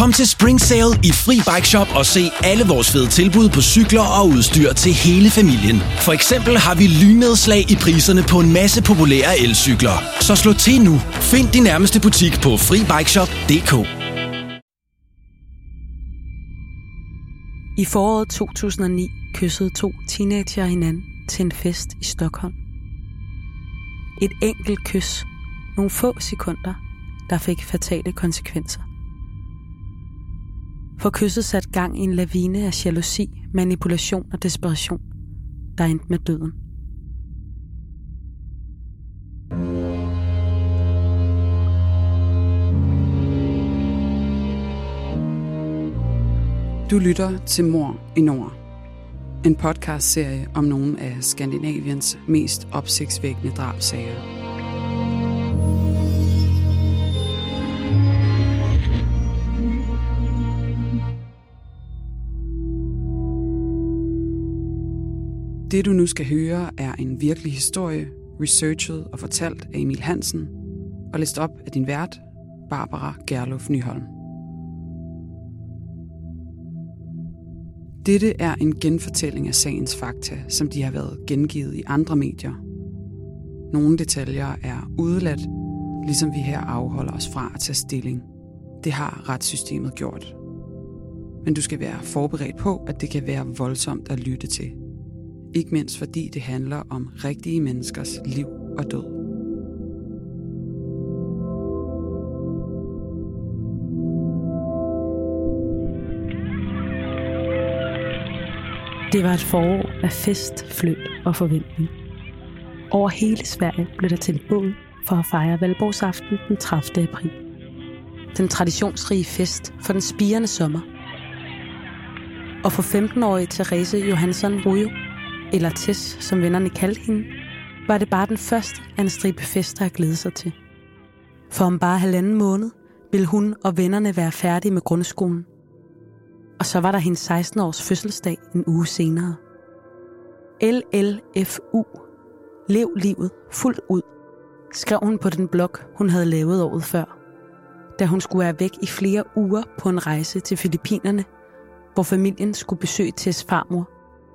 Kom til Spring Sale i Fri Bike Shop og se alle vores fede tilbud på cykler og udstyr til hele familien. For eksempel har vi lynnedslag i priserne på en masse populære elcykler. Så slå til nu. Find din nærmeste butik på FriBikeShop.dk. I foråret 2009 kyssede to teenager hinanden til en fest i Stockholm. Et enkelt kys, nogle få sekunder, der fik fatale konsekvenser. For kysset sat gang i en lavine af jalousi, manipulation og desperation, der endte med døden. Du lytter til Mor i Nord. En podcastserie om nogle af Skandinaviens mest opsigtsvækkende drabsager. Det du nu skal høre er en virkelig historie, researchet og fortalt af Emil Hansen og læst op af din vært, Barbara Gerlof Nyholm. Dette er en genfortælling af sagens fakta, som de har været gengivet i andre medier. Nogle detaljer er udeladt, ligesom vi her afholder os fra at tage stilling. Det har retssystemet gjort. Men du skal være forberedt på, at det kan være voldsomt at lytte til. Ikke mindst fordi det handler om rigtige menneskers liv og død. Det var et forår af fest, flød og forventning. Over hele Sverige blev der tændt bål for at fejre Valborgsaften den 30. april. Den traditionsrige fest for den spirende sommer. Og for 15-årige Therese Johansson Rujo, eller Tess, som vennerne kaldte hende, var det bare den første af en stribe fester at glæde sig til. For om bare halvanden måned ville hun og vennerne være færdige med grundskolen og så var der hendes 16-års fødselsdag en uge senere. LLFU. Lev livet fuldt ud, skrev hun på den blog, hun havde lavet året før, da hun skulle være væk i flere uger på en rejse til Filippinerne, hvor familien skulle besøge Tess farmor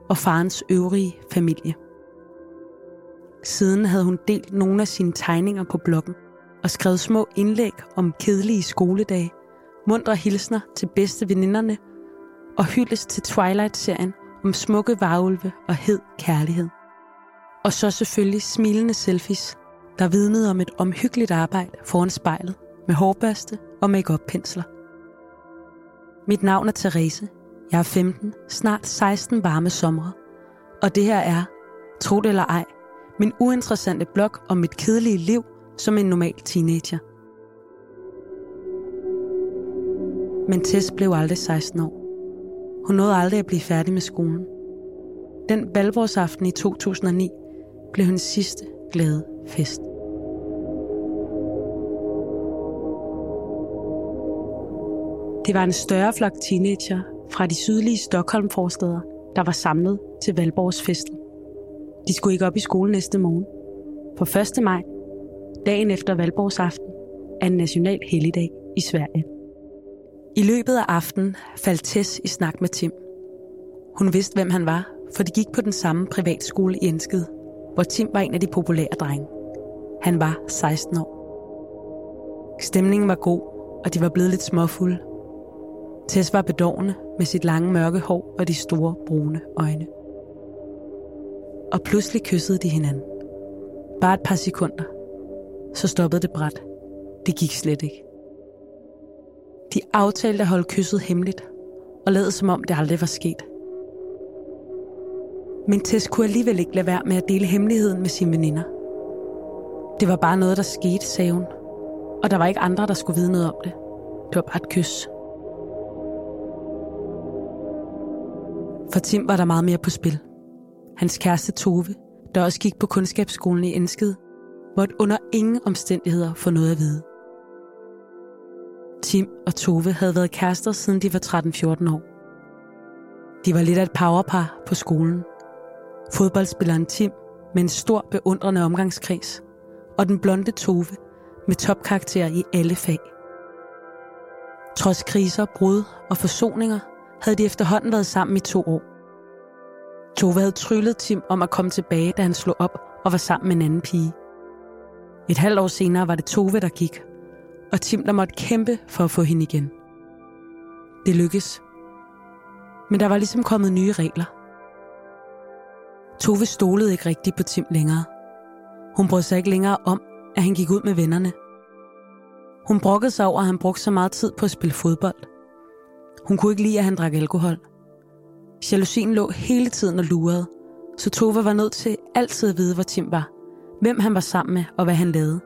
og farens øvrige familie. Siden havde hun delt nogle af sine tegninger på bloggen og skrevet små indlæg om kedelige skoledage, mundre hilsner til bedste veninderne og hyldes til Twilight-serien om smukke varulve og hed kærlighed. Og så selvfølgelig smilende selfies, der vidnede om et omhyggeligt arbejde foran spejlet med hårbørste og makeup pensler Mit navn er Therese. Jeg er 15, snart 16 varme somre, Og det her er, tro det eller ej, min uinteressante blog om mit kedelige liv som en normal teenager. Men Tess blev aldrig 16 år. Hun nåede aldrig at blive færdig med skolen. Den valgårsaften i 2009 blev hendes sidste glade fest. Det var en større flok teenager fra de sydlige Stockholm-forsteder, der var samlet til Valborgsfesten. De skulle ikke op i skole næste morgen. For 1. maj, dagen efter Valborgsaften, er en national helligdag i Sverige. I løbet af aftenen faldt Tess i snak med Tim. Hun vidste, hvem han var, for de gik på den samme privatskole i Enskede, hvor Tim var en af de populære drenge. Han var 16 år. Stemningen var god, og de var blevet lidt småfulde. Tess var bedårende med sit lange mørke hår og de store brune øjne. Og pludselig kyssede de hinanden. Bare et par sekunder. Så stoppede det bræt. Det gik slet ikke. De aftalte at holde kysset hemmeligt, og lade som om det aldrig var sket. Men Tess kunne alligevel ikke lade være med at dele hemmeligheden med sine veninder. Det var bare noget, der skete, sagde hun. Og der var ikke andre, der skulle vide noget om det. Det var bare et kys. For Tim var der meget mere på spil. Hans kæreste Tove, der også gik på kundskabsskolen i Enskede, måtte under ingen omstændigheder få noget at vide. Tim og Tove havde været kærester siden de var 13-14 år. De var lidt af et powerpar på skolen. Fodboldspilleren Tim med en stor beundrende omgangskreds, og den blonde Tove med topkarakterer i alle fag. Trods kriser, brud og forsoninger havde de efterhånden været sammen i to år. Tove havde tryllet Tim om at komme tilbage, da han slog op og var sammen med en anden pige. Et halvt år senere var det Tove, der gik, og Tim, der måtte kæmpe for at få hende igen. Det lykkedes. Men der var ligesom kommet nye regler. Tove stolede ikke rigtigt på Tim længere. Hun brød sig ikke længere om, at han gik ud med vennerne. Hun brokkede sig over, at han brugte så meget tid på at spille fodbold. Hun kunne ikke lide, at han drak alkohol. Jalousien lå hele tiden og lurede, så Tova var nødt til altid at vide, hvor Tim var, hvem han var sammen med og hvad han lavede.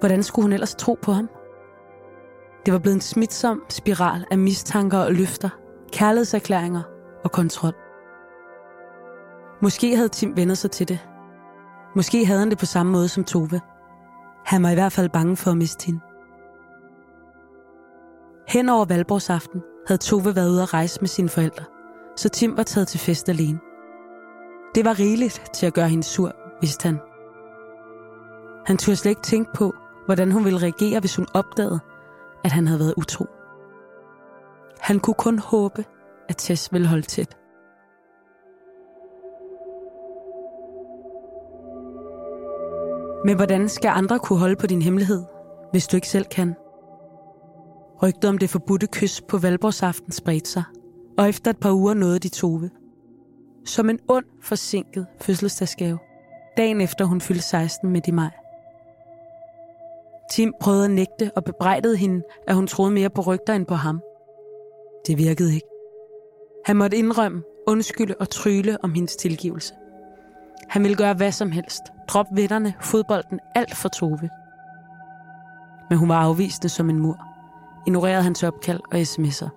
Hvordan skulle hun ellers tro på ham? Det var blevet en smitsom spiral af mistanker og løfter, kærlighedserklæringer og kontrol. Måske havde Tim vendt sig til det. Måske havde han det på samme måde som Tove. Han var i hvert fald bange for at miste hende. Hen over valborgsaften havde Tove været ude at rejse med sine forældre, så Tim var taget til fest alene. Det var rigeligt til at gøre hende sur, vidste han. Han turde slet ikke tænke på, hvordan hun ville reagere, hvis hun opdagede, at han havde været utro. Han kunne kun håbe, at Tess ville holde tæt. Men hvordan skal andre kunne holde på din hemmelighed, hvis du ikke selv kan? Rygtet om det forbudte kys på Valborgsaften spredte sig, og efter et par uger nåede de Tove. Som en ond, forsinket fødselsdagsgave, dagen efter hun fyldte 16 med i maj. Tim prøvede at nægte og bebrejdede hende, at hun troede mere på rygter end på ham. Det virkede ikke. Han måtte indrømme, undskylde og tryle om hendes tilgivelse. Han ville gøre hvad som helst. Drop vennerne, fodbolden, alt for Tove. Men hun var afvisende som en mur. Ignorerede hans opkald og sms'er.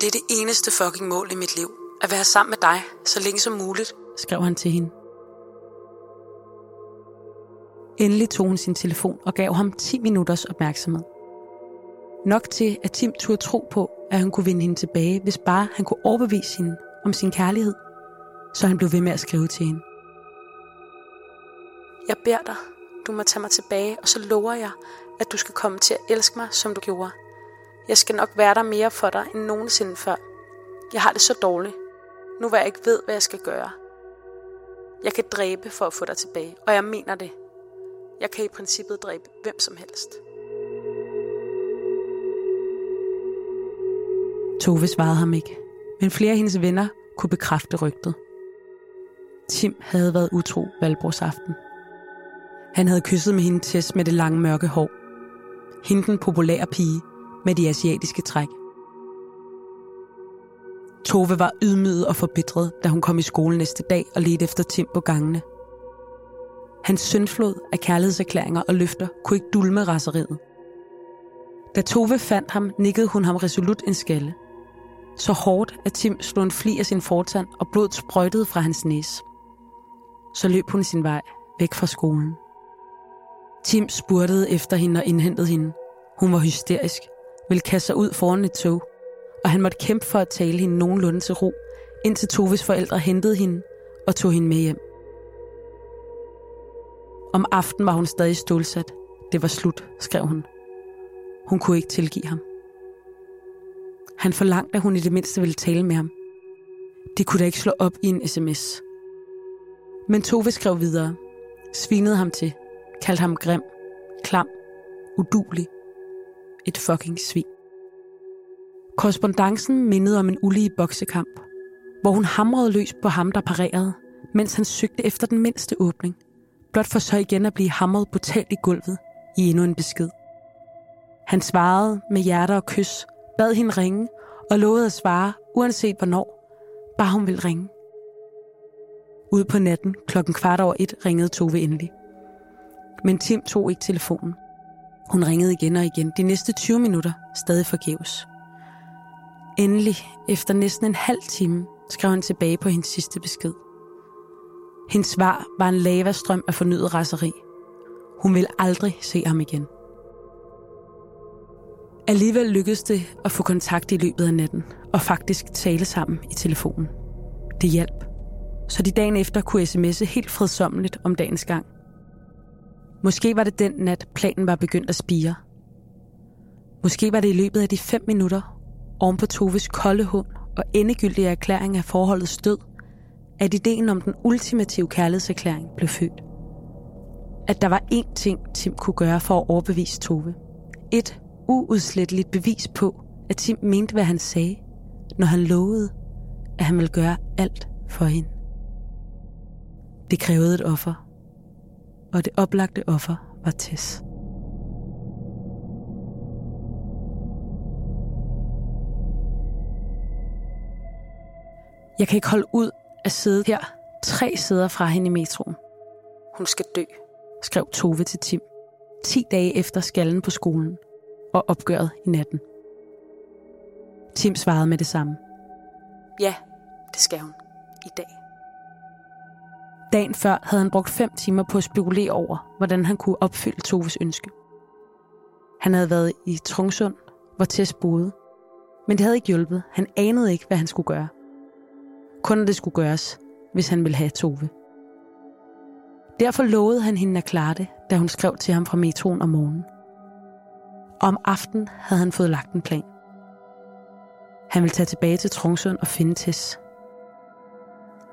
Det er det eneste fucking mål i mit liv. At være sammen med dig, så længe som muligt, skrev han til hende. Endelig tog hun sin telefon og gav ham 10 minutters opmærksomhed. Nok til, at Tim turde tro på, at han kunne vinde hende tilbage, hvis bare han kunne overbevise hende om sin kærlighed. Så han blev ved med at skrive til hende. Jeg beder dig, du må tage mig tilbage, og så lover jeg, at du skal komme til at elske mig, som du gjorde. Jeg skal nok være der mere for dig end nogensinde før. Jeg har det så dårligt. Nu hvor jeg ikke ved, hvad jeg skal gøre. Jeg kan dræbe for at få dig tilbage, og jeg mener det. Jeg kan i princippet dræbe hvem som helst. Tove svarede ham ikke, men flere af hendes venner kunne bekræfte rygtet. Tim havde været utro valgbrugsaften. Han havde kysset med hende tæs med det lange mørke hår. Hende den populære pige med de asiatiske træk. Tove var ydmyget og forbitret, da hun kom i skole næste dag og ledte efter Tim på gangene. Hans syndflod af kærlighedserklæringer og løfter kunne ikke dulme raseriet. Da Tove fandt ham, nikkede hun ham resolut en skalle. Så hårdt, at Tim slog en fli af sin fortand, og blodet sprøjtede fra hans næse. Så løb hun sin vej væk fra skolen. Tim spurtede efter hende og indhentede hende. Hun var hysterisk, ville kaste sig ud foran et tog, og han måtte kæmpe for at tale hende nogenlunde til ro, indtil Toves forældre hentede hende og tog hende med hjem. Om aftenen var hun stadig stålsat. Det var slut, skrev hun. Hun kunne ikke tilgive ham. Han forlangte, at hun i det mindste ville tale med ham. Det kunne da ikke slå op i en sms. Men Tove skrev videre, svinede ham til, kaldte ham grim, klam, udulig, et fucking svin. Korrespondancen mindede om en ulige boksekamp, hvor hun hamrede løs på ham, der parerede, mens han søgte efter den mindste åbning, blot for så igen at blive hamret brutalt i gulvet i endnu en besked. Han svarede med hjerter og kys, bad hende ringe og lovede at svare, uanset hvornår, bare hun ville ringe. Ud på natten klokken kvart over et ringede Tove endelig. Men Tim tog ikke telefonen. Hun ringede igen og igen de næste 20 minutter, stadig forgæves. Endelig, efter næsten en halv time, skrev han tilbage på hendes sidste besked. Hendes svar var en lavastrøm af fornyet raseri. Hun ville aldrig se ham igen. Alligevel lykkedes det at få kontakt i løbet af natten, og faktisk tale sammen i telefonen. Det hjalp. Så de dagen efter kunne sms'e helt fredsommeligt om dagens gang. Måske var det den nat, planen var begyndt at spire. Måske var det i løbet af de fem minutter, oven på Toves kolde hund og endegyldige erklæring af forholdets død, at ideen om den ultimative kærlighedserklæring blev født. At der var én ting, Tim kunne gøre for at overbevise Tove. Et uudsletteligt bevis på, at Tim mente, hvad han sagde, når han lovede, at han ville gøre alt for hende. Det krævede et offer, og det oplagte offer var Tess. Jeg kan ikke holde ud at sidde her tre sæder fra hende i metroen. Hun skal dø, skrev Tove til Tim. 10 dage efter skallen på skolen og opgøret i natten. Tim svarede med det samme. Ja, det skal hun. I dag. Dagen før havde han brugt fem timer på at spekulere over, hvordan han kunne opfylde Toves ønske. Han havde været i Trungsund, hvor Tess boede. Men det havde ikke hjulpet. Han anede ikke, hvad han skulle gøre. Kun at det skulle gøres, hvis han ville have Tove. Derfor lovede han hende at klare det, da hun skrev til ham fra metroen om morgenen. Om aftenen havde han fået lagt en plan. Han ville tage tilbage til Trungsund og finde Tess.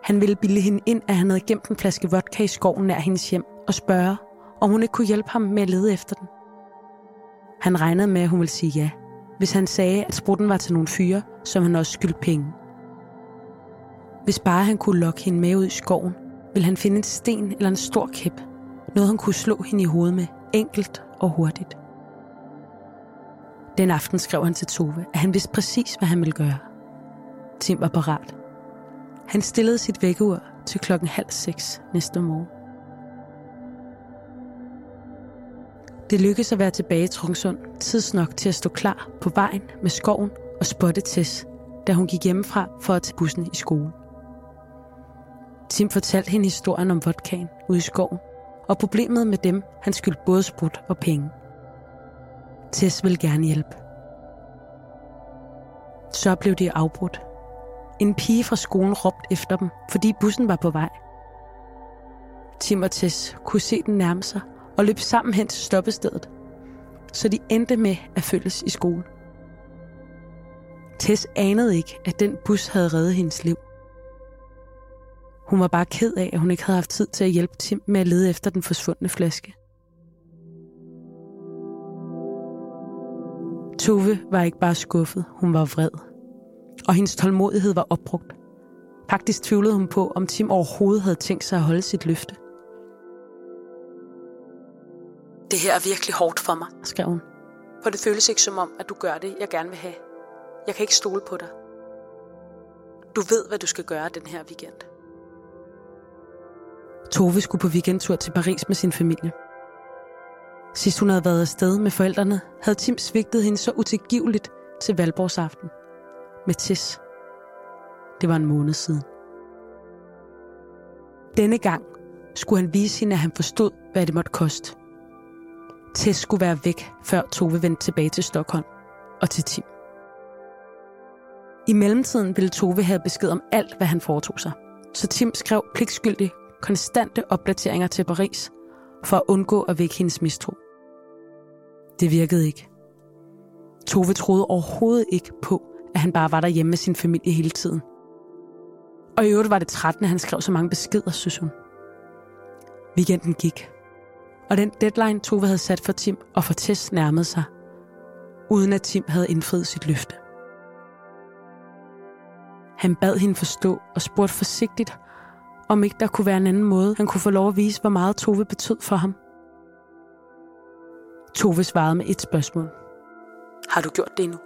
Han ville bilde hende ind, at han havde gemt en flaske vodka i skoven nær hendes hjem og spørge, om hun ikke kunne hjælpe ham med at lede efter den. Han regnede med, at hun ville sige ja, hvis han sagde, at sprutten var til nogle fyre, som han også skyldte penge. Hvis bare han kunne lokke hende med ud i skoven, ville han finde en sten eller en stor kæp. Noget han kunne slå hende i hovedet med, enkelt og hurtigt. Den aften skrev han til Tove, at han vidste præcis, hvad han ville gøre. Tim var parat. Han stillede sit vækkeur til klokken halv seks næste morgen. Det lykkedes at være tilbage i Trungsund tidsnok til at stå klar på vejen med skoven og spotte Tess, da hun gik hjemmefra for at tage bussen i skole. Tim fortalte hende historien om vodkaen ude i skoven, og problemet med dem, han skyldte både sprut og penge. Tess ville gerne hjælpe. Så blev de afbrudt. En pige fra skolen råbte efter dem, fordi bussen var på vej. Tim og Tess kunne se den nærme sig og løb sammen hen til stoppestedet, så de endte med at følges i skole. Tess anede ikke, at den bus havde reddet hendes liv. Hun var bare ked af, at hun ikke havde haft tid til at hjælpe Tim med at lede efter den forsvundne flaske. Tove var ikke bare skuffet, hun var vred. Og hendes tålmodighed var opbrugt. Faktisk tvivlede hun på, om Tim overhovedet havde tænkt sig at holde sit løfte. Det her er virkelig hårdt for mig, skrev hun. For det føles ikke som om, at du gør det, jeg gerne vil have. Jeg kan ikke stole på dig. Du ved, hvad du skal gøre den her weekend. Tove skulle på weekendtur til Paris med sin familie. Sidst hun havde været afsted med forældrene, havde Tim svigtet hende så utilgiveligt til valborgsaften. Med Tess. Det var en måned siden. Denne gang skulle han vise hende, at han forstod, hvad det måtte koste. Tess skulle være væk, før Tove vendte tilbage til Stockholm og til Tim. I mellemtiden ville Tove have besked om alt, hvad han foretog sig. Så Tim skrev pligtskyldigt konstante opdateringer til Paris for at undgå at vække hendes mistro. Det virkede ikke. Tove troede overhovedet ikke på, at han bare var derhjemme med sin familie hele tiden. Og i øvrigt var det 13, at han skrev så mange beskeder, synes hun. Weekenden gik. Og den deadline, Tove havde sat for Tim og for Tess nærmede sig, uden at Tim havde indfriet sit løfte. Han bad hende forstå og spurgte forsigtigt, om ikke der kunne være en anden måde, han kunne få lov at vise, hvor meget Tove betød for ham. Tove svarede med et spørgsmål. Har du gjort det endnu?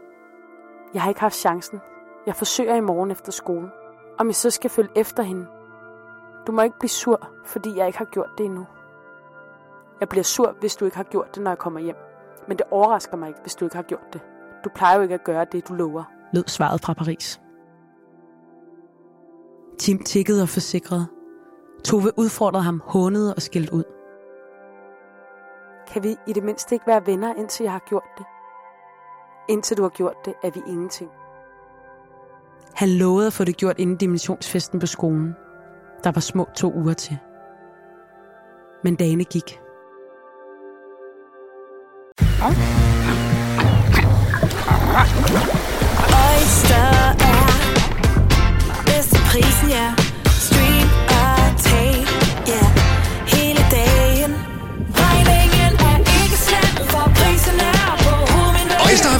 Jeg har ikke haft chancen. Jeg forsøger i morgen efter skole. Om jeg så skal følge efter hende. Du må ikke blive sur, fordi jeg ikke har gjort det endnu. Jeg bliver sur, hvis du ikke har gjort det, når jeg kommer hjem. Men det overrasker mig ikke, hvis du ikke har gjort det. Du plejer jo ikke at gøre det, du lover, lød svaret fra Paris. Tim tikkede og forsikrede. Tove udfordrede ham, hånede og skældte ud. Kan vi i det mindste ikke være venner, indtil jeg har gjort det? Indtil du har gjort det, er vi ingenting. Han lovede at få det gjort inden dimensionsfesten på skolen. Der var små to uger til. Men dagene gik. Oyster er bedst til prisen, ja.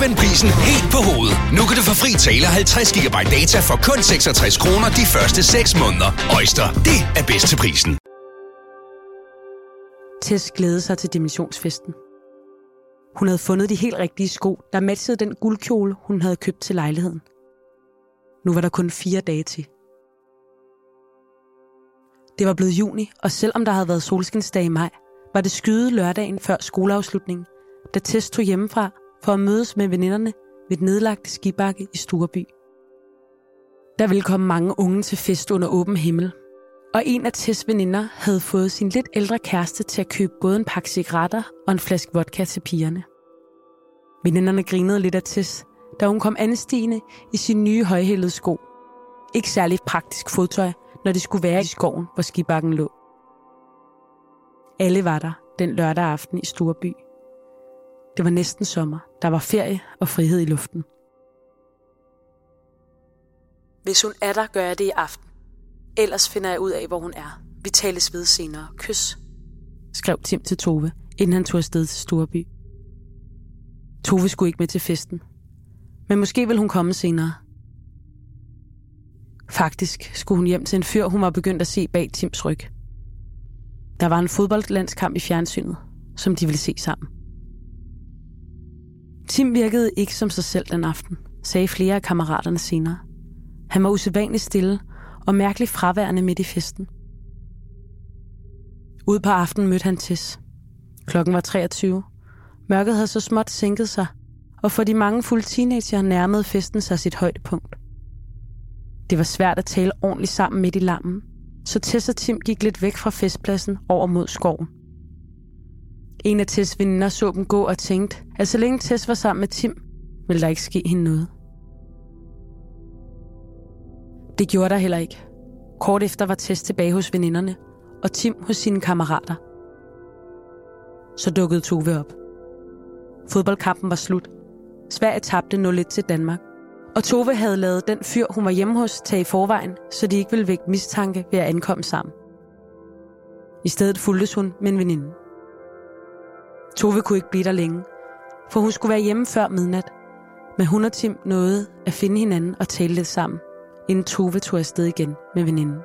Hovedet. Prisen helt på hovedet. Nu kan du få fri tale 50 GB data for kun 66 kroner de første 6 måneder. Øjster, det er bedst til prisen. Tess glædede sig til dimensionsfesten. Hun havde fundet de helt rigtige sko, der matchede den guldkjole, hun havde købt til lejligheden. Nu var der kun fire dage til. Det var blevet juni, og selvom der havde været solskinsdag i maj, var det skyde lørdagen før skoleafslutningen, da Tess tog hjemmefra for at mødes med veninderne ved et nedlagt skibakke i Stureby. Der ville komme mange unge til fest under åben himmel, og en af Tess veninder havde fået sin lidt ældre kæreste til at købe både en pakke cigaretter og en flaske vodka til pigerne. Veninderne grinede lidt af Tess, da hun kom anstigende i sin nye højhældede sko. Ikke særlig praktisk fodtøj, når det skulle være i skoven, hvor skibakken lå. Alle var der den lørdag aften i Storby. Det var næsten sommer. Der var ferie og frihed i luften. Hvis hun er der, gør jeg det i aften. Ellers finder jeg ud af, hvor hun er. Vi tales ved senere. Kys, skrev Tim til Tove, inden han tog afsted til Storby. Tove skulle ikke med til festen. Men måske vil hun komme senere. Faktisk skulle hun hjem til en fyr, hun var begyndt at se bag Tims ryg. Der var en fodboldlandskamp i fjernsynet, som de ville se sammen. Tim virkede ikke som sig selv den aften, sagde flere af kammeraterne senere. Han var usædvanligt stille og mærkeligt fraværende midt i festen. Ud på aftenen mødte han Tess. Klokken var 23. Mørket havde så småt sænket sig, og for de mange fulde teenager nærmede festen sig sit højdepunkt. Det var svært at tale ordentligt sammen midt i lammen, så Tess og Tim gik lidt væk fra festpladsen over mod skoven. En af Tess veninder så dem gå og tænkte, at så længe Tess var sammen med Tim, ville der ikke ske hende noget. Det gjorde der heller ikke. Kort efter var Tess tilbage hos veninderne, og Tim hos sine kammerater. Så dukkede Tove op. Fodboldkampen var slut. Sverige tabte 0-1 til Danmark. Og Tove havde lavet den fyr, hun var hjemme hos, tage i forvejen, så de ikke ville vække mistanke ved at ankomme sammen. I stedet fulgtes hun med en veninde. Tove kunne ikke blive der længe, for hun skulle være hjemme før midnat. Men hun og Tim nåede at finde hinanden og tale lidt sammen, inden Tove tog afsted igen med veninden.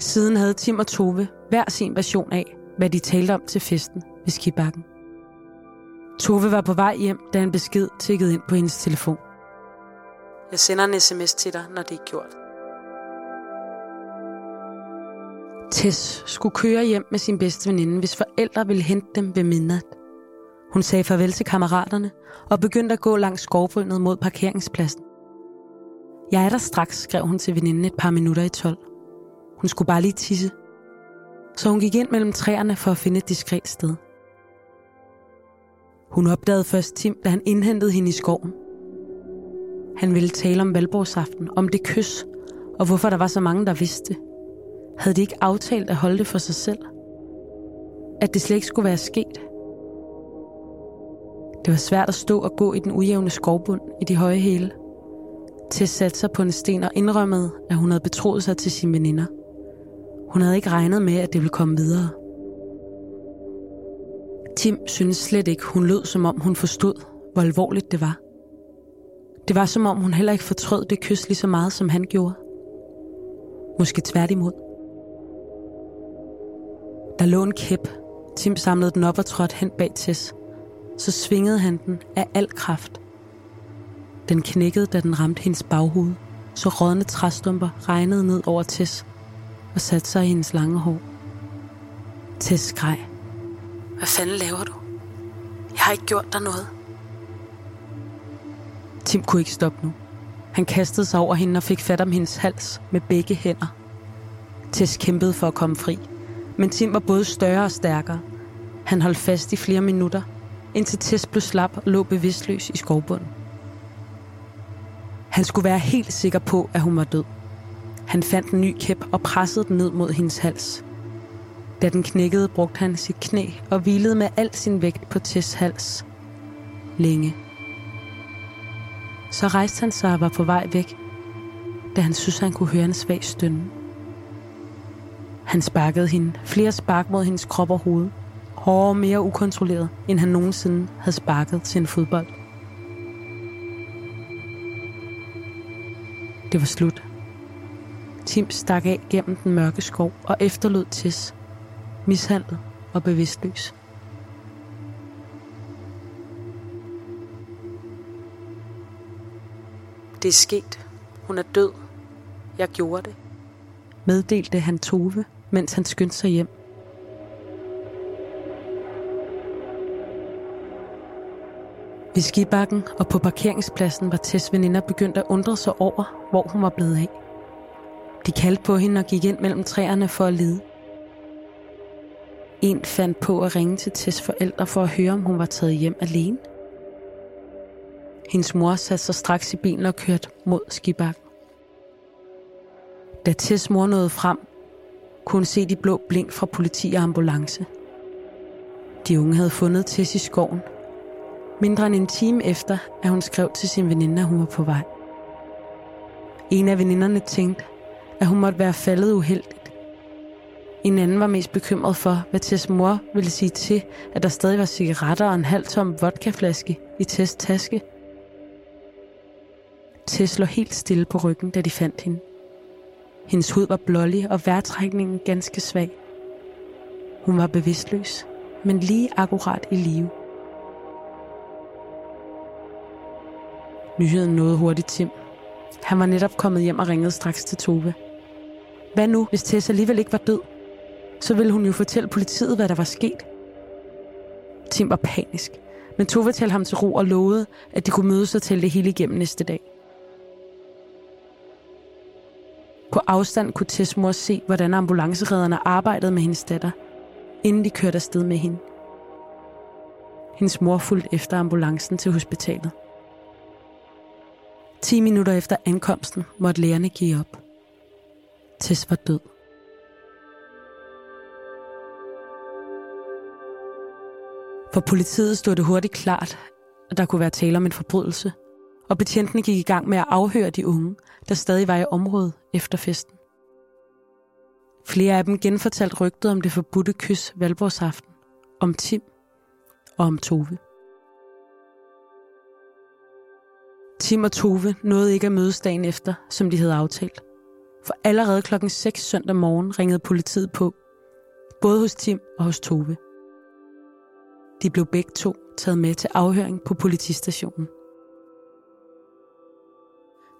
Siden havde Tim og Tove hver sin version af, hvad de talte om til festen ved skibakken. Tove var på vej hjem, da en besked tikkede ind på hendes telefon. Jeg sender en sms til dig, når det er gjort. Tess skulle køre hjem med sin bedste veninde, hvis forældre ville hente dem ved midnat. Hun sagde farvel til kammeraterne og begyndte at gå langs skovbrynet mod parkeringspladsen. Jeg er der straks, skrev hun til veninden et par minutter i 12. Hun skulle bare lige tisse. Så hun gik ind mellem træerne for at finde et diskret sted. Hun opdagede først Tim, da han indhentede hende i skoven. Han ville tale om valborgsaften, om det kys, og hvorfor der var så mange, der vidste. Havde de ikke aftalt at holde det for sig selv? At det slet ikke skulle være sket? Det var svært at stå og gå i den ujævne skovbund i de høje hæle. Tess satte sig på en sten og indrømmede, at hun havde betroet sig til sine veninder. Hun havde ikke regnet med, at det ville komme videre. Tim syntes slet ikke, hun lød som om hun forstod, hvor alvorligt det var. Det var som om hun heller ikke fortrød det kys lige så meget, som han gjorde. Måske tværtimod. Der lå en kæp. Tim samlede den op og trådte hen bag Tess. Så svingede han den af al kraft. Den knækkede, da den ramte hendes baghoved, så rådne træstumper regnede ned over Tess og satte sig i hendes lange hår. Tess skreg. Hvad fanden laver du? Jeg har ikke gjort dig noget. Tim kunne ikke stoppe nu. Han kastede sig over hende og fik fat om hendes hals med begge hænder. Tess kæmpede for at komme fri, men Tim var både større og stærkere. Han holdt fast i flere minutter, indtil Tess blev slap og lå bevidstløs i skovbunden. Han skulle være helt sikker på, at hun var død. Han fandt en ny kæp og pressede den ned mod hendes hals. Da den knækkede, brugte han sit knæ og hvilede med al sin vægt på Tess hals. Længe. Så rejste han sig og var på vej væk, da han synes, han kunne høre en svag stønne. Han sparkede hende flere spark mod hendes krop og hoved. Hårdere og mere ukontrolleret, end han nogensinde havde sparket til en fodbold. Det var slut. Tim stak af gennem den mørke skov og efterlod Tess, mishandlet og bevidstløs. Det er sket. Hun er død. Jeg gjorde det. Meddelte han Tove, mens han skyndte sig hjem. Ved skibakken og på parkeringspladsen var Tess veninder begyndt at undre sig over, hvor hun var blevet af. De kaldte på hende og gik ind mellem træerne for at lide. En fandt på at ringe til Tess forældre for at høre, om hun var taget hjem alene. Hendes mor satte sig straks i bilen og kørte mod skibakken. Da Tess mor nåede frem, kunne hun se de blå blink fra politi og ambulance. De unge havde fundet Tess i skoven. Mindre end en time efter, at hun skrev til sin veninde, at hun var på vej. En af veninderne tænkte, at hun måtte være faldet uheldigt. En anden var mest bekymret for, hvad Tess mor ville sige til, at der stadig var cigaretter og en halv tom vodkaflaske i Tess taske. Tess lå helt stille på ryggen, da de fandt hende. Hendes hud var blålig og vejrtrækningen ganske svag. Hun var bevidstløs, men lige akkurat i live. Nyheden nåede hurtigt Tim. Han var netop kommet hjem og ringede straks til Tove. Hvad nu, hvis Tess alligevel ikke var død? Så ville hun jo fortælle politiet, hvad der var sket. Tim var panisk, men Tove talte ham til ro og lovede, at de kunne mødes og tælle det hele igennem næste dag. På afstand kunne Tess mor se, hvordan ambulanceredderne arbejdede med hendes datter, inden de kørte afsted med hende. Hendes mor fulgte efter ambulancen til hospitalet. 10 minutter efter ankomsten måtte lægerne give op. Tess var død. For politiet stod det hurtigt klart, at der kunne være tale om en forbrydelse, og betjentene gik i gang med at afhøre de unge, der stadig var i området efter festen. Flere af dem genfortalte rygtet om det forbudte kys valborgsaften, om Tim og om Tove. Tim og Tove nåede ikke at mødes dagen efter, som de havde aftalt. For allerede klokken 6 søndag morgen ringede politiet på, både hos Tim og hos Tove. De blev begge to taget med til afhøring på politistationen.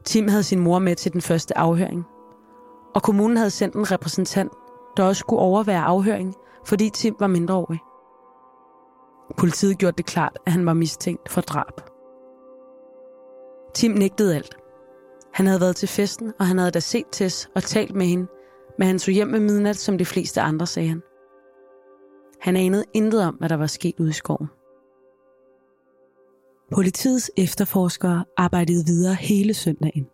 Tim havde sin mor med til den første afhøring, og kommunen havde sendt en repræsentant, der også skulle overvære afhøringen, fordi Tim var mindreårig. Politiet gjorde det klart, at han var mistænkt for drab. Tim nægtede alt. Han havde været til festen, og han havde da set Tess og talt med hende, men han tog hjem med midnat, som de fleste andre, sagde han. Han anede intet om, hvad der var sket ude i skoven. Politiets efterforskere arbejdede videre hele søndagen,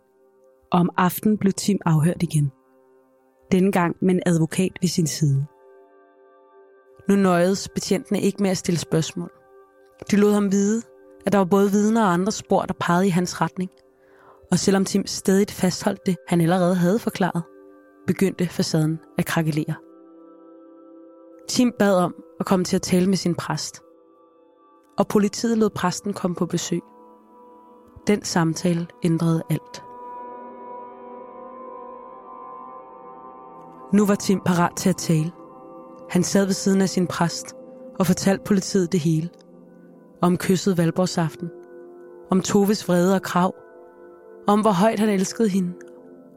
og om aftenen blev Tim afhørt igen. Denne gang med en advokat ved sin side. Nu nøjedes betjentene ikke med at stille spørgsmål. De lod ham vide, at der var både vidner og andre spor, der pegede i hans retning. Og selvom Tim stadig fastholdt det, han allerede havde forklaret, begyndte facaden at krakelere. Tim bad om at komme til at tale med sin præst. Og politiet lod præsten komme på besøg. Den samtale ændrede alt. Nu var Tim parat til at tale. Han sad ved siden af sin præst og fortalte politiet det hele. Om kysset valborgsaften. Om Toves vrede og krav. Om hvor højt han elskede hende.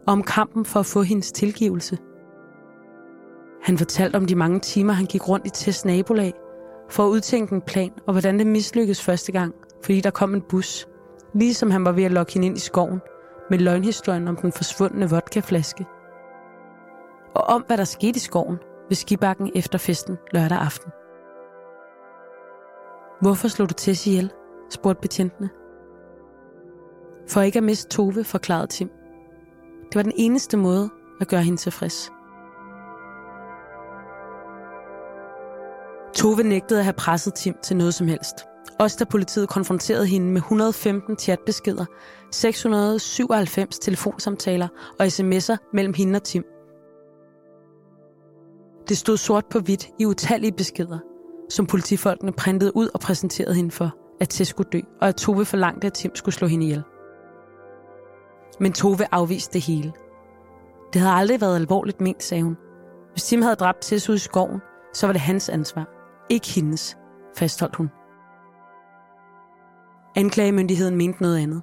Og om kampen for at få hendes tilgivelse. Han fortalte om de mange timer, han gik rundt i Tess nabolag for at udtænke en plan, og hvordan det mislykkedes første gang, fordi der kom en bus, ligesom han var ved at lokke hende ind i skoven, med løgnhistorien om den forsvundne vodkaflaske. Og om, hvad der skete i skoven ved skibakken efter festen lørdag aften. Hvorfor slog du Tess ihjel? spurgte betjentene. For ikke at miste Tove, forklarede Tim. Det var den eneste måde at gøre hende tilfreds. Tove nægtede at have presset Tim til noget som helst, også da politiet konfronterede hende med 115 chatbeskeder, 697 telefonsamtaler og sms'er mellem hende og Tim. Det stod sort på hvidt i utallige beskeder, som politifolkene printede ud og præsenterede hende for, at Tess skulle dø, og at Tove forlangte, at Tim skulle slå hende ihjel. Men Tove afviste det hele. Det havde aldrig været alvorligt ment, sagde hun. Hvis Tim havde dræbt Tess ud i skoven, så var det hans ansvar, ikke hendes, fastholdt hun. Anklagemyndigheden mente noget andet.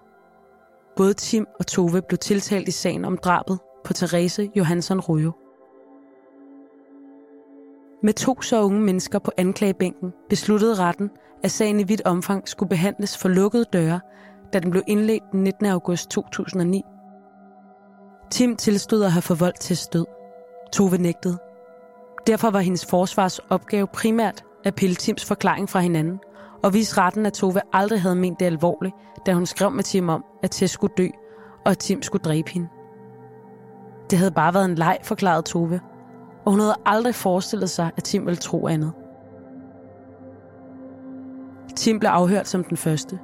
Både Tim og Tove blev tiltalt i sagen om drabet på Therese Johansson Røjo. Med to så unge mennesker på anklagebænken besluttede retten, at sagen i vidt omfang skulle behandles for lukkede døre, da den blev indledt den 19. august 2009. Tim tilstod at have forvoldt til stød. Tove nægtede. Derfor var hendes forsvars opgave primært at pille Tims forklaring fra hinanden, og vise retten, at Tove aldrig havde ment det alvorligt, da hun skrev med Tim om, at Tess skulle dø, og at Tim skulle dræbe hende. Det havde bare været en leg, forklarede Tove, og hun havde aldrig forestillet sig, at Tim ville tro andet. Tim blev afhørt som den første,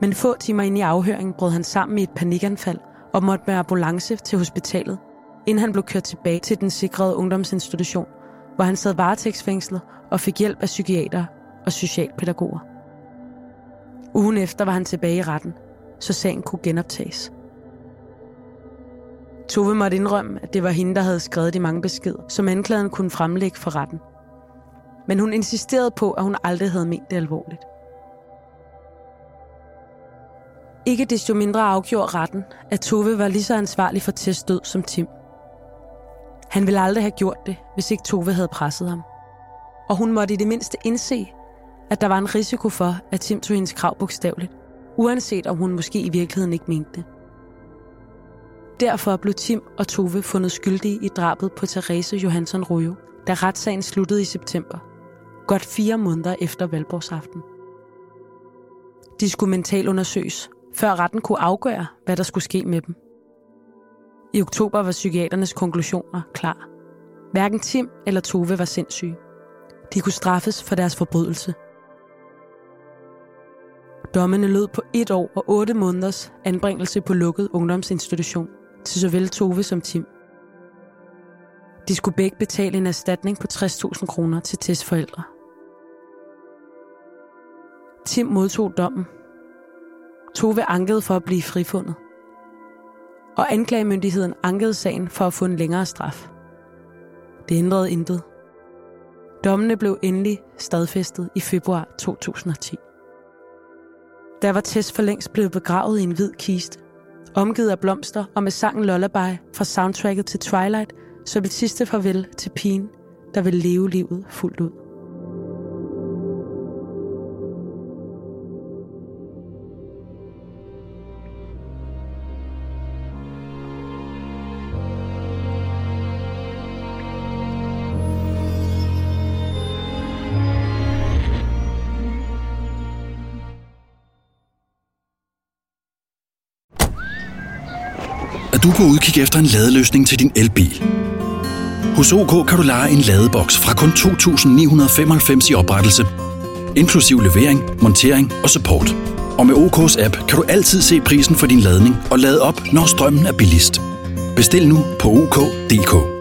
men få timer ind i afhøringen brød han sammen i et panikanfald og måtte med ambulance til hospitalet, inden han blev kørt tilbage til den sikrede ungdomsinstitution, hvor han sad varetægtsfængslet og fik hjælp af psykiater og socialpædagoger. Ugen efter var han tilbage i retten, så sagen kunne genoptages. Tove måtte indrømme, at det var hende, der havde skrevet de mange beskeder, som anklageren kunne fremlægge for retten. Men hun insisterede på, at hun aldrig havde ment det alvorligt. Ikke desto mindre afgjorde retten, at Tove var lige så ansvarlig for Tess død som Tim. Han ville aldrig have gjort det, hvis ikke Tove havde presset ham. Og hun måtte i det mindste indse, at der var en risiko for, at Tim tog hendes krav bogstaveligt, uanset om hun måske i virkeligheden ikke mente det. Derfor blev Tim og Tove fundet skyldige i drabet på Therese Johansson Rujo, da retssagen sluttede i september, godt fire måneder efter valgborgsaften. De skulle mentalundersøges, før retten kunne afgøre, hvad der skulle ske med dem. I oktober var psykiaternes konklusioner klar. Hverken Tim eller Tove var sindssyge. De kunne straffes for deres forbrydelse. Dommene lød på et år og otte måneders anbringelse på lukket ungdomsinstitution til såvel Tove som Tim. De skulle begge betale en erstatning på 60.000 kroner til Tess forældre. Tim modtog dommen. Tove ankede for at blive frifundet. Og anklagemyndigheden ankede sagen for at få en længere straf. Det ændrede intet. Dommene blev endelig stadfæstet i februar 2010. Der var Tess for længst blevet begravet i en hvid kiste, omgivet af blomster og med sangen Lullaby fra soundtracket til Twilight, som et sidste farvel til pigen, der vil leve livet fuldt ud. på udkig efter en ladeløsning til din elbil. Hos OK kan du lege en ladeboks fra kun 2.995 i oprettelse, inklusiv levering, montering og support. Og med OK's app kan du altid se prisen for din ladning og lade op, når strømmen er billigst. Bestil nu på OK.dk.